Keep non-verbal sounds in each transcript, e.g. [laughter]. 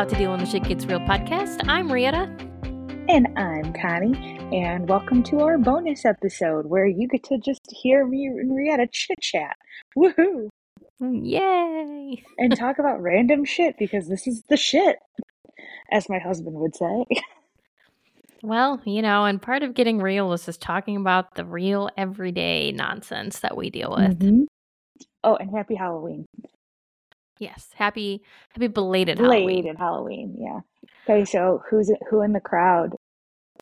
How to Deal When the Shit Gets Real podcast. I'm Rietta. And I'm Connie. And welcome to our bonus episode where you get to just hear me and Rietta chit chat. Woohoo! Yay! and [laughs] talk about random shit because this is the shit, as my husband would say. Well, you know, and part of getting real is just talking about the real everyday nonsense that we deal with. Mhm. Oh, and happy Halloween. Yes. Happy happy belated Halloween. Belated Halloween, yeah. Okay, so who's who in the crowd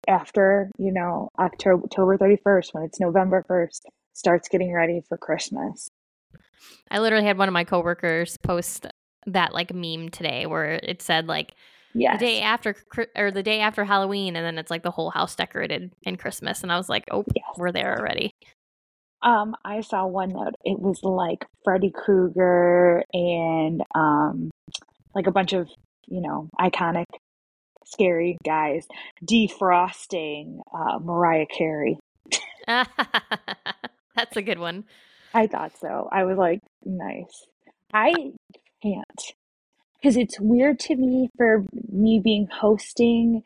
after, you know, October October 31st when it's November 1st starts getting ready for Christmas? I literally had one of my coworkers post that like meme today where it said like Yes. the day after or the day after Halloween and then it's like the whole house decorated in Christmas and I was like, "Oh, Yes. we're there already." Um, I saw one that it was like Freddy Krueger and um like a bunch of, you know, iconic scary guys defrosting uh Mariah Carey. [laughs] That's a good one. I thought so. I was like, nice. I can't because it's weird to me for me being hosting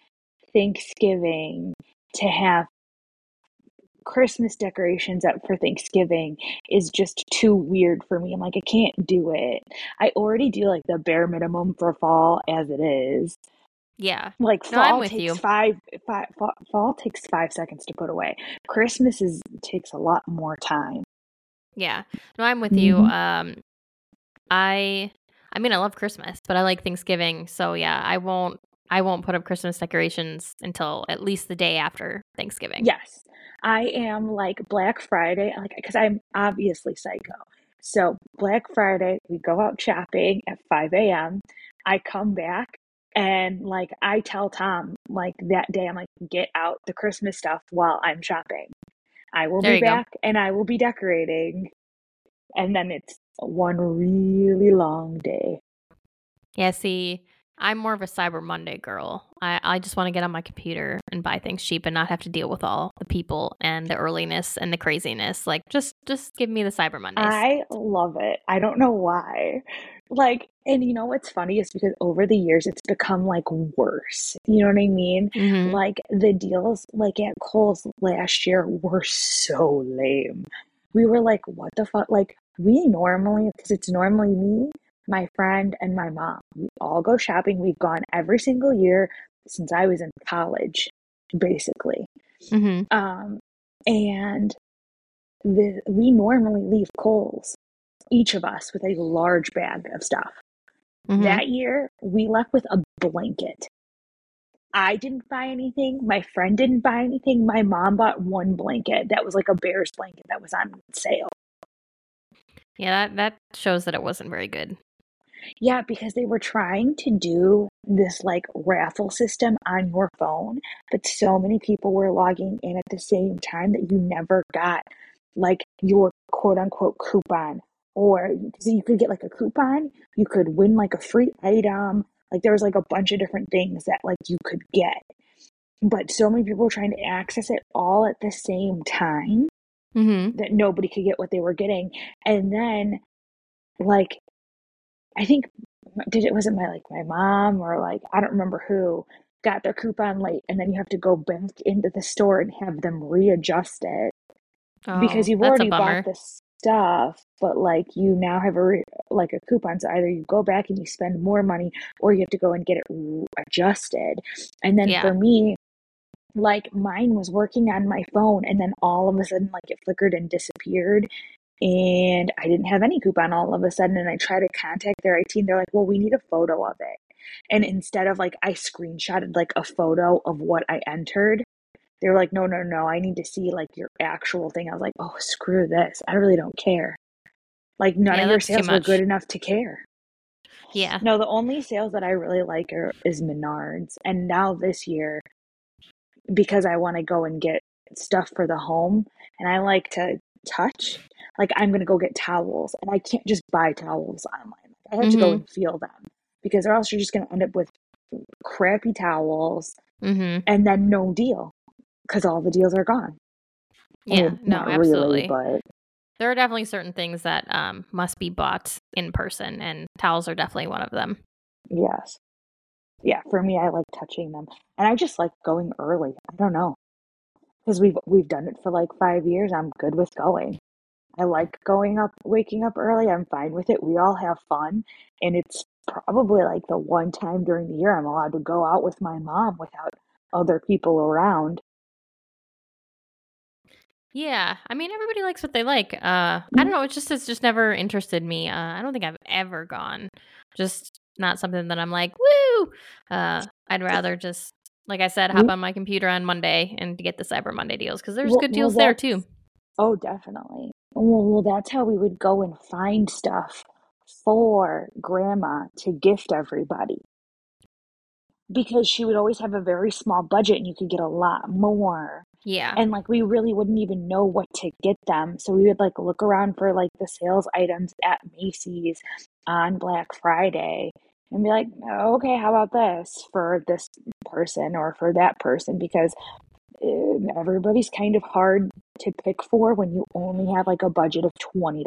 Thanksgiving to have Christmas decorations up for Thanksgiving is just too weird for me. I'm like, I can't do it. I already do like the bare minimum for fall as it is. Yeah. Like No, fall takes you. five, five fall, fall takes five seconds to put away. Christmas is takes a lot more time. Yeah. No, I'm with you. Mhm. Um I I mean I love Christmas, but I like Thanksgiving. So yeah, I won't I won't put up Christmas decorations until at least the day after Thanksgiving. Yes, I am like Black Friday, like because I'm obviously psycho. So Black Friday, we go out shopping at 5 a.m. I come back and like I tell Tom like that day, I'm like, get out the Christmas stuff while I'm shopping. I will There be you go. back and I will be decorating. And then it's one really long day. Yeah, see, I'm more of a Cyber Monday girl. I, I just want to get on my computer and buy things cheap and not have to deal with all the people and the earliness and the craziness. Like just just give me the Cyber Mondays. I love it. I don't know why. Like, and you know what's funny is because over the years it's become like worse. You know what I mean? Mhm. Like the deals like at Kohl's last year were so lame. We were like, what the fuck? Like we normally, because it's normally me, my friend, and my mom. We all go shopping. We've gone every single year since I was in college, basically. Mhm. Um, and the, we normally leave Kohl's, each of us, with a large bag of stuff. Mhm. That year, we left with a blanket. I didn't buy anything. My friend didn't buy anything. My mom bought one blanket that was like a bear's blanket that was on sale. Yeah, that that shows that it wasn't very good. Yeah, because they were trying to do this like raffle system on your phone, but so many people were logging in at the same time that you never got like your quote unquote coupon. Or so you could get like a coupon, you could win like a free item. Like there was like a bunch of different things that like you could get. But so many people were trying to access it all at the same time Mhm. that nobody could get what they were getting. And then like I think did it was it my like my mom or like I don't remember who got their coupon late and then you have to go back into the store and have them readjust it because Oh, you've already bought the stuff but like you now have a re- like a coupon so either you go back and you spend more money or you have to go and get it re- adjusted and then Yeah. for me like mine was working on my phone and then all of a sudden like it flickered and disappeared and I didn't have any coupon all of a sudden and I tried to contact their IT and they're like, "Well, we need a photo of it." And instead of like I screenshotted like a photo of what I entered, they were like, "No, no, no, I need to see like your actual thing." I was like, "Oh, screw this. I really don't care." Like none Yeah, of your sales were good enough to care. Yeah. No, the only sales that I really like are is Menards. And now this year, because I want to go and get stuff for the home and I like to touch, like I'm gonna go get towels and I can't just buy towels online. I have to go Mhm. and feel them because or else you're just gonna end up with crappy towels Mhm. and then no deal because all the deals are gone. Yeah. mean, No, absolutely. really, but There are definitely certain things that um must be bought in person and towels are definitely one of them. yes. Yeah, for me, I like touching them, and I just like going early. I don't know because we've we've done it for like five years. I'm good with going. I like going up, waking up early. I'm fine with it. We all have fun, and it's probably like the one time during the year I'm allowed to go out with my mom without other people around. Yeah, I mean everybody likes what they like. Uh, I don't know. It's just it's just never interested me. Uh, I don't think I've ever gone. Just not something that I'm like woo. Uh, I'd rather just like I said, hop on my computer on Monday and get the Cyber Monday deals because there's well, good well, deals there too. oh, definitely. Well, well, that's how we would go and find stuff for grandma to gift everybody because she would always have a very small budget and you could get a lot more. Yeah, And like we really wouldn't even know what to get them. So we would like look around for like the sales items at Macy's on Black Friday and be like, "Oh, okay, how about this for this person or for that person? Because everybody's kind of hard to pick for when you only have like a budget of $20.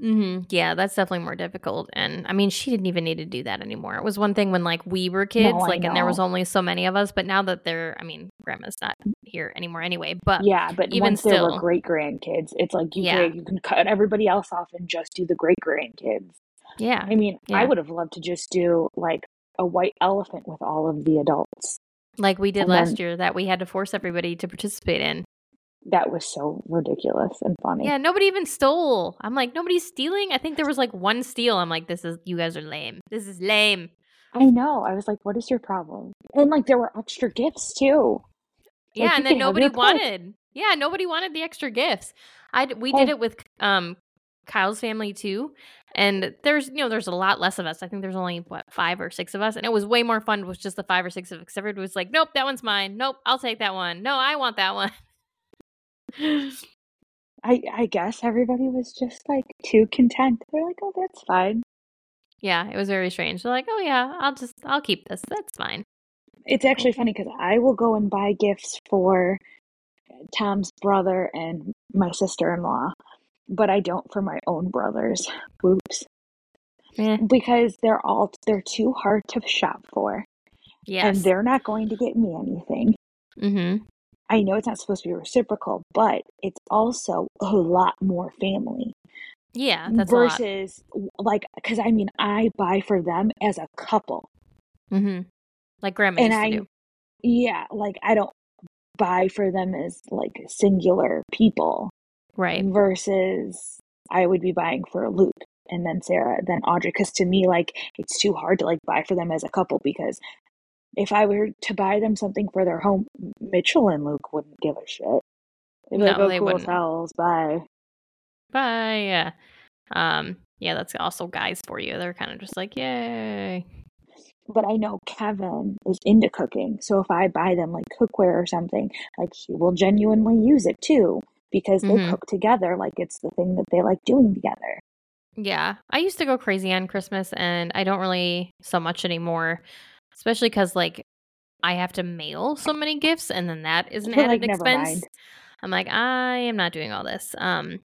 hmm yeah, that's definitely more difficult. And I mean, she didn't even need to do that anymore. It was one thing when like we were kids, No, like, and there was only so many of us. But now that they're, I mean, grandma's not here anymore anyway. But Yeah, but even once there were still, great grandkids, it's like you yeah, can you can cut everybody else off and just do the great grandkids. yeah, I mean, I would have loved to just do like a white elephant with all of the adults. Like we did And last then year that we had to force everybody to participate in. that was so ridiculous and funny. Yeah, nobody even stole. I'm like, nobody's stealing. I think there was like one steal. I'm like, this is you guys are lame. This is lame. I know. I was like, what is your problem? And like there were extra gifts too. Yeah, Like and then nobody pick. wanted. Yeah, nobody wanted the extra gifts. I we did it with um Kyle's family too. And there's you know there's a lot less of us. I think there's only what five or six of us, and it was way more fun with just the five or six of us. Everybody was like, "Nope, that one's mine. Nope, I'll take that one. No, I want that one." [laughs] I I guess everybody was just like too content. They're like, oh, that's fine. yeah, it was very strange. They're like, "Oh yeah, I'll just I'll keep this. That's fine." It's actually funny because I will go and buy gifts for Tom's brother and my sister-in-law, but I don't for my own brothers. Whoops. Yeah. Because they're all they're too hard to shop for, Yes. and they're not going to get me anything. Mm-hmm. I know it's not supposed to be reciprocal, but it's also a lot more family Yeah, that's versus like because I mean I buy for them as a couple, Mm-hmm. Like grandma and I do. yeah like I don't buy for them as like singular people Right. versus I would be buying for Luke and then Sarah, then Audrey. Because to me, like, it's too hard to like buy for them as a couple because if I were to buy them something for their home, Mitchell and Luke wouldn't give a shit. They'd be like, No, oh, they cool, wouldn't. sells, bye. Bye. Yeah. Um. Yeah, that's also guys for you. They're kind of just like, yay. But I know Kevin is into cooking. So if I buy them like cookware or something, like he will genuinely use it too because they Mm-hmm. cook together. Like it's the thing that they like doing together. Yeah, I used to go crazy on Christmas, and I don't really so much anymore, especially because like I have to mail so many gifts, and then that is an [laughs] added like, expense. I'm like, I am not doing all this. Um,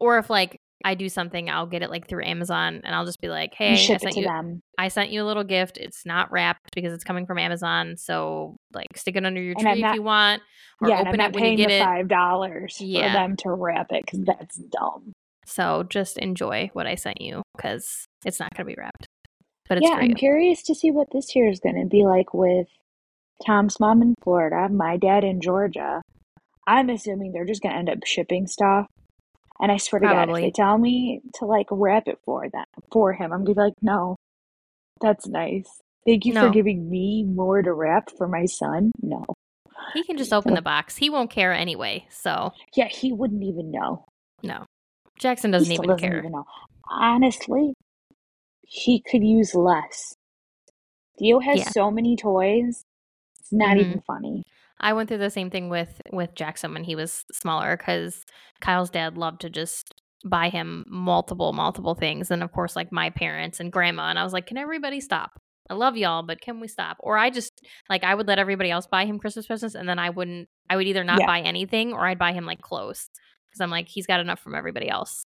or if like I do something, I'll get it like through Amazon, and I'll just be like, hey, I sent to you. I sent you a little gift. It's not wrapped because it's coming from Amazon, so like stick it under your And tree if you want, or yeah, open not it when you paying get the it. five dollars for them to wrap it because that's dumb. So just enjoy what I sent you because it's not gonna be wrapped, but it's Yeah, I'm curious to see what this year is going to be like with Tom's mom in Florida, my dad in Georgia. I'm assuming they're just going to end up shipping stuff. And I swear to God, if they tell me to like wrap it for them for him, I'm gonna be like, no, that's nice. Thank you for giving me more to wrap for my son. No, he can just open the box. He won't care anyway. So yeah, he wouldn't even know. no, Jackson doesn't even doesn't care. even know. Honestly, he could use less. Theo has Yeah. so many toys. It's not hmm even funny. I went through the same thing with with Jackson when he was smaller because Kyle's dad loved to just buy him multiple multiple things, and of course like my parents and grandma, and I was like, can everybody stop? I love y'all, but can we stop? Or I just like I would let everybody else buy him Christmas presents, and then I wouldn't. I would either not Yeah, buy anything or I'd buy him like clothes because I'm like he's got enough from everybody else.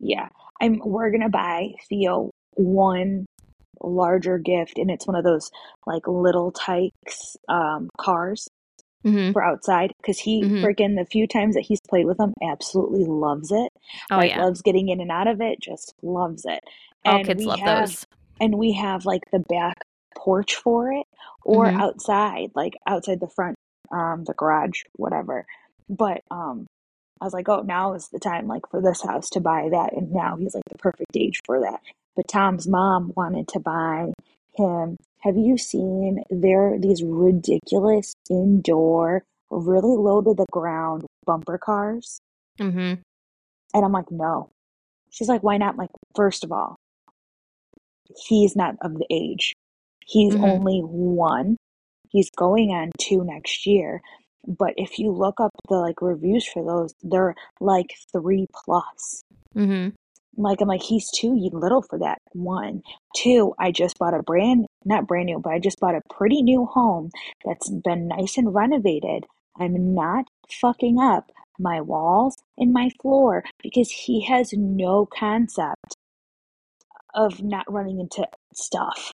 yeah. I'm. We're gonna buy Theo one larger gift, and it's one of those like little Tikes um, cars Mm-hmm. for outside because he Mhm. freaking the few times that he's played with them absolutely loves it. Oh like yeah. loves getting in and out of it, just loves it. All kids love have those. and we have like the back porch for it or Mhm. outside, like outside the front, um, the garage, whatever. But um I was like, oh, now is the time, like, for this house to buy that. And now he's like the perfect age for that. But Tom's mom wanted to buy him. Have you seen there these ridiculous indoor, really low to the ground bumper cars? Mm-hmm. And I'm like, no. She's like, why not? I'm like, first of all, he's not of the age. He's Mhm. only one. He's going on two next year. But if you look up the like reviews for those, they're like three plus. Mm-hmm. Like I'm like, he's too little for that. One. Two, I just bought a brand not brand new, but I just bought a pretty new home that's been nice and renovated. I'm not fucking up my walls and my floor because he has no concept of not running into stuff.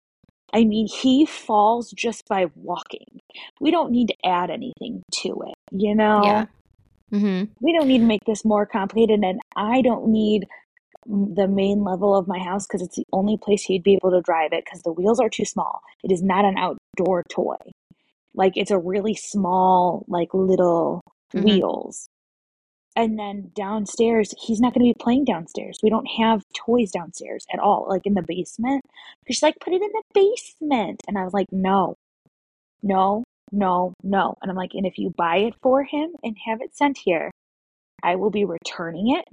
I mean, he falls just by walking. We don't need to add anything to it, you know? Yeah. Mm-hmm. We don't need to make this more complicated, and I don't need the main level of my house because it's the only place he'd be able to drive it because the wheels are too small. It is not an outdoor toy. Like, it's a really small, like, little Mhm. wheels. And then downstairs, he's not going to be playing downstairs. We don't have toys downstairs at all, like in the basement. She's like, put it in the basement. And I was like, no, no, no, no. And I'm like, and if you buy it for him and have it sent here, I will be returning it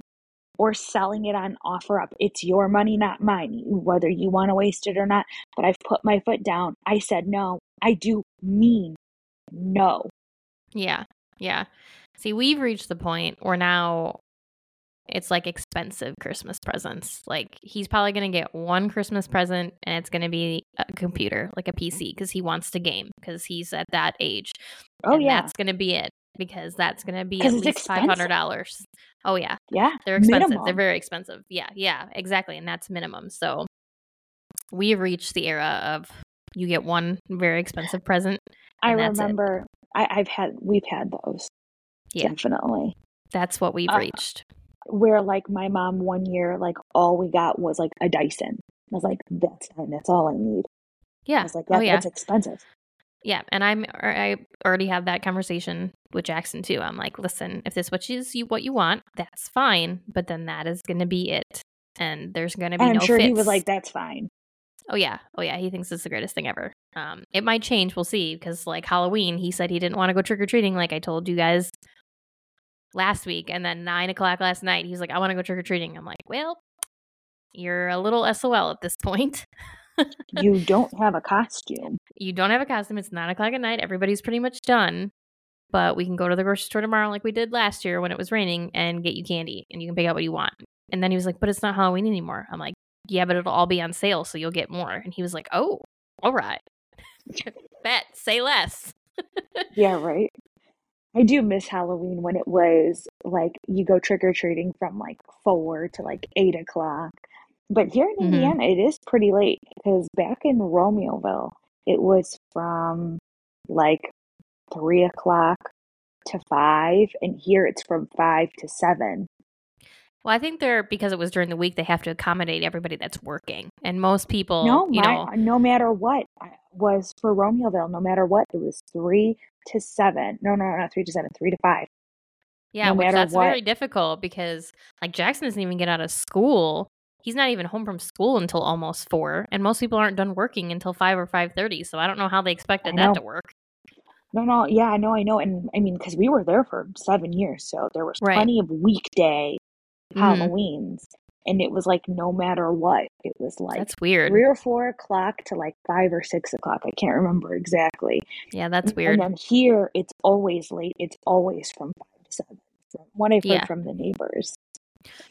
or selling it on OfferUp. It's your money, not mine, whether you want to waste it or not. But I've put my foot down. I said no. I do mean no. Yeah. Yeah. See, we've reached the point where now it's like expensive Christmas presents. Like he's probably going to get one Christmas present and it's going to be a computer, like a PC because he wants to game because he's at that age. Oh, and yeah. That's going to be it because that's going to be at least $500. Oh yeah. Yeah. They're expensive. They're very expensive. Yeah, yeah, exactly. And that's minimum. So we have reached the era of you get one very expensive present. I and that's it. remember I, I've had, we've had those. Yeah. Definitely. That's what we've Uh, reached. Where like my mom one year, like all we got was like a Dyson. I was like, that's fine. That's all I need. Yeah. I was like, oh yeah. that's expensive. Yeah, and I'm I already have that conversation with Jackson too. I'm like, listen, if this what is you what you want, that's fine, but then that is going to be it, and there's going to be And I'm no sure fits. he was like, that's fine. oh yeah, oh yeah, he thinks it's the greatest thing ever. Um, it might change, we'll see, because like Halloween, he said he didn't want to go trick or treating, like I told you guys last week, and then nine o'clock last night, he's like, I want to go trick or treating. I'm like, well, you're a little SOL at this [laughs] point. You don't have a costume. you don't have a costume. It's nine o'clock at night. Everybody's pretty much done. But we can go to the grocery store tomorrow, like we did last year when it was raining, and get you candy, and you can pick out what you want. And then he was like, "But it's not Halloween anymore." I'm like, "Yeah, but it'll all be on sale, so you'll get more." And he was like, "Oh, all right, [laughs] bet, say less." [laughs] Yeah, right. I do miss Halloween when it was like you go trick or treating from like four to like eight o'clock. But here in Mhm. Indiana, it is pretty late because back in Romeoville, it was from like three o'clock to five, and here it's from five to seven. Well, I think they're because it was during the week, they have to accommodate everybody that's working, and most people, No, you my know, no matter what was for Romeoville, no matter what, it was three to seven. No, no, not three to seven, three to five. Yeah, no which that's what. very difficult because like Jackson doesn't even get out of school. He's not even home from school until almost four, and most people aren't done working until five or five thirty. So I don't know how they expected that to work. No, no, yeah, I know, I know, and I mean, because we were there for seven years, so there was Right. plenty of weekday Mhm. Halloweens, and it was like no matter what, it was like That's weird. three or four o'clock to like five or six o'clock. I can't remember exactly. Yeah, that's weird. And then here, it's always late. It's always from five to seven. From what I've heard Yeah. from the neighbors.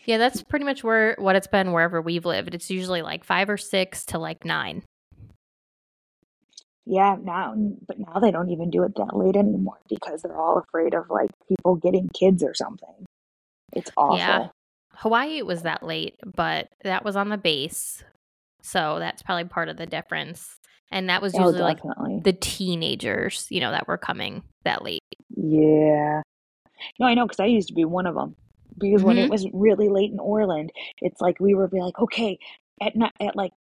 Yeah, that's pretty much where what it's been wherever we've lived. It's usually like five or six to like nine. Yeah, now, but now they don't even do it that late anymore because they're all afraid of like people getting kids or something. It's awful. Yeah. Hawaii was that late, but that was on the base. So that's probably part of the difference. And that was Oh, usually like the teenagers, you know, that were coming that late. Yeah. No, I know because I used to be one of them. Because when it Mhm. was really late in Orland, it's like we would be like, okay, at not at like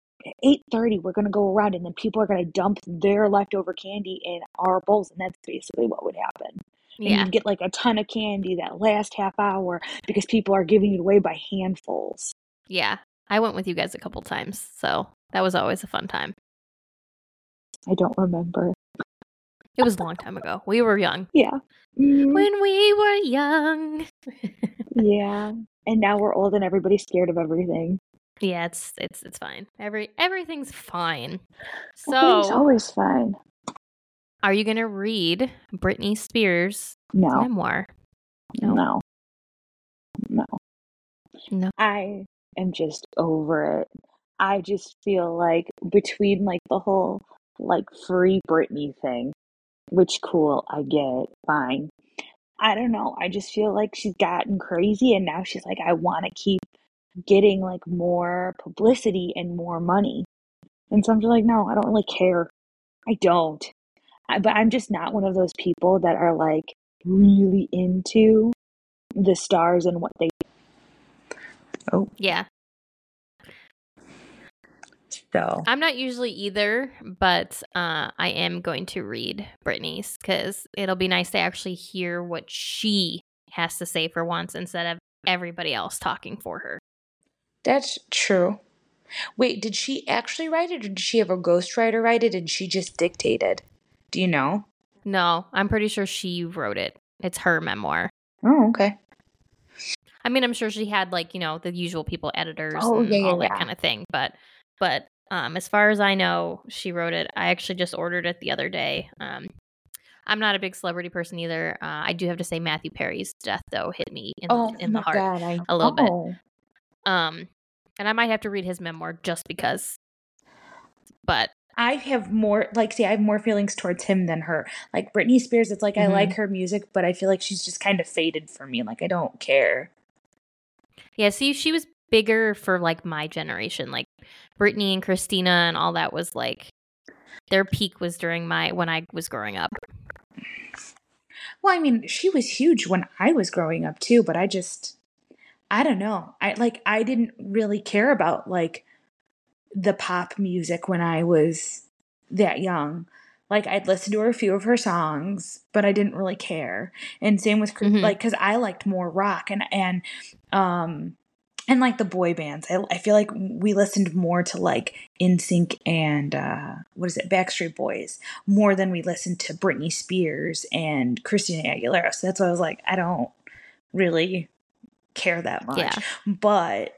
eight thirty, we're gonna go around, and then people are gonna dump their leftover candy in our bowls, and that's basically what would happen. And Yeah. you'd get like a ton of candy that last half hour because people are giving it away by handfuls. Yeah. I went with you guys a couple times. So that was always a fun time. I don't remember. It was a long time ago. We were young. Yeah. Mhm. When we were young. [laughs] Yeah. And now we're old and everybody's scared of everything. yeah, it's it's it's fine. Every everything's fine. Everything's So, always fine. are you going to read Britney Spears' No. memoir? No. No. No. No. I am just over it. I just feel like between like the whole like free Britney thing, which cool, I get, fine. I don't know. I just feel like she's gotten crazy and now she's like, I want to keep getting like more publicity and more money. And so I'm just like, no, I don't really care. I don't. I, but I'm just not one of those people that are like really into the stars and what they. Oh, Yeah. So I'm not usually either, but uh, I am going to read Britney's because it'll be nice to actually hear what she has to say for once instead of everybody else talking for her. That's true. Wait, did she actually write it or did she have a ghostwriter write it and she just dictated? Do you know? No, I'm pretty sure she wrote it. It's her memoir. Oh, okay. I mean, I'm sure she had like you know the usual people, editors, Oh, and yeah, yeah, all that yeah. kind of thing. But, but um, as far as I know, she wrote it. I actually just ordered it the other day. Um, I'm not a big celebrity person either. Uh, I do have to say Matthew Perry's death though hit me in, Oh in the heart. god, I a little bit. oh. Um, and I might have to read his memoir just because. But I have more like see, I have more feelings towards him than her. Like Britney Spears, it's like I Mhm. like her music, but I feel like she's just kind of faded for me. Like I don't care. yeah, see, she was bigger for like my generation. Like Britney and Christina and all that was like their peak was during my when I was growing up. Well, I mean, she was huge when I was growing up too, but I just I don't know. I like I didn't really care about like the pop music when I was that young. Like I'd listen to a few of her songs, but I didn't really care. And same with Mhm. like cuz I liked more rock and and um and like the boy bands. I, I feel like we listened more to like NSYNC and uh what is it? Backstreet Boys more than we listened to Britney Spears and Christina Aguilera. So that's why I was like, I don't really care that much. Yeah. But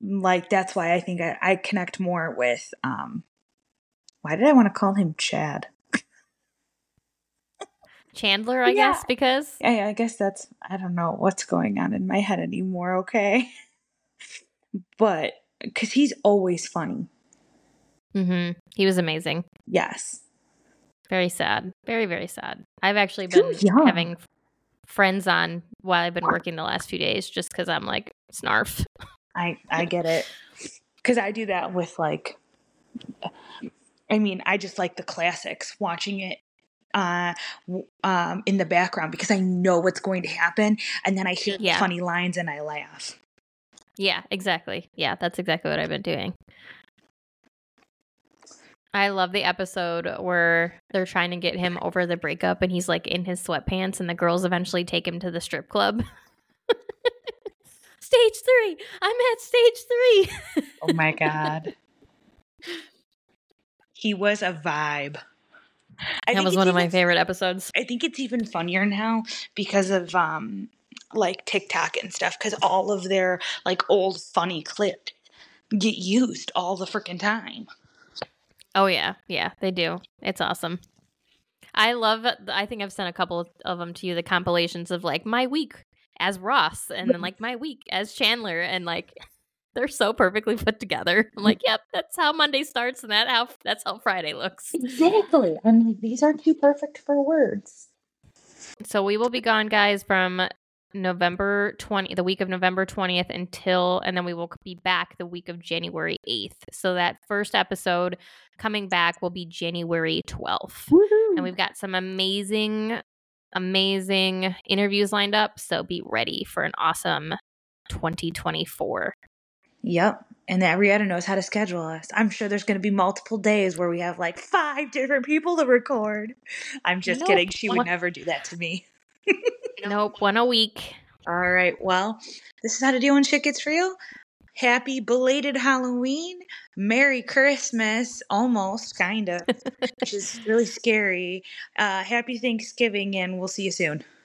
like that's why I think I, I connect more with um why did I want to call him Chad? Chandler, I Yeah. guess, because I, I guess that's I don't know what's going on in my head anymore, okay? [laughs] But because he's always funny. Mm-hmm. he was amazing. Yes. Very sad. Very, very sad. I've actually been having friends on while I've been working the last few days just because I'm like, snarf. I I get it. Cuz I do that with like I mean, I just like the classics, watching it uh um in the background because I know what's going to happen and then I hear Yeah. funny lines and I laugh. Yeah, exactly. Yeah, that's exactly what I've been doing. I love the episode where they're trying to get him over the breakup and he's like in his sweatpants and the girls eventually take him to the strip club. [laughs] stage three. I'm at stage three. Oh my [laughs] god. [laughs] he was a vibe. I that was one of my favorite episodes. I think it's even funnier now because of um like TikTok and stuff cuz all of their like old funny clips get used all the freaking time. Oh yeah, yeah, they do. It's awesome. I love. I think I've sent a couple of them to you. The compilations of like my week as Ross, and then [laughs] like my week as Chandler, and like they're so perfectly put together. I'm like, yep, that's how Monday starts, and that how that's how Friday looks. Exactly. I'm like these are too perfect for words. So we will be gone, guys, from November 20 the week of November 20th until and then we will be back the week of January 8th. So that first episode coming back will be January 12th. Woohoo. And we've got some amazing amazing interviews lined up, so be ready for an awesome 2024. Yep. And that Rietta knows how to schedule us. I'm sure there's going to be multiple days where we have like five different people to record. I'm just Nope. kidding. She would never do that to me. Nope, one a week. All right. Well, this is how to do when shit gets real. Happy belated Halloween. Merry Christmas. Almost, kind of, [laughs] which is really scary. Uh, happy Thanksgiving, and we'll see you soon.